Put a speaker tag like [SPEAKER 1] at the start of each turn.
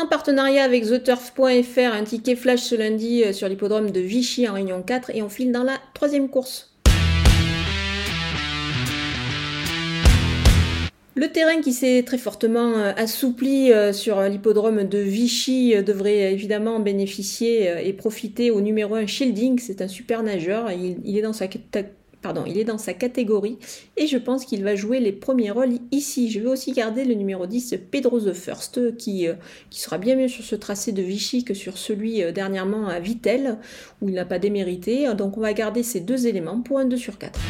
[SPEAKER 1] En partenariat avec TheTurf.fr, un ticket flash ce lundi euh, sur l'hippodrome de Vichy en Réunion 4 et on file dans la troisième course. Le terrain qui s'est très fortement euh, assoupli euh, sur l'hippodrome de Vichy devrait évidemment bénéficier et profiter au numéro 1 Shielding. C'est un super nageur. Il, est dans sa Pardon, il est dans sa catégorie et je pense qu'il va jouer les premiers rôles ici. Je vais aussi garder le numéro 10, Pedro the First, qui, qui sera bien mieux sur ce tracé de Vichy que sur celui dernièrement à Vitel, où il n'a pas démérité. Donc on va garder ces deux éléments pour un 2 sur 4.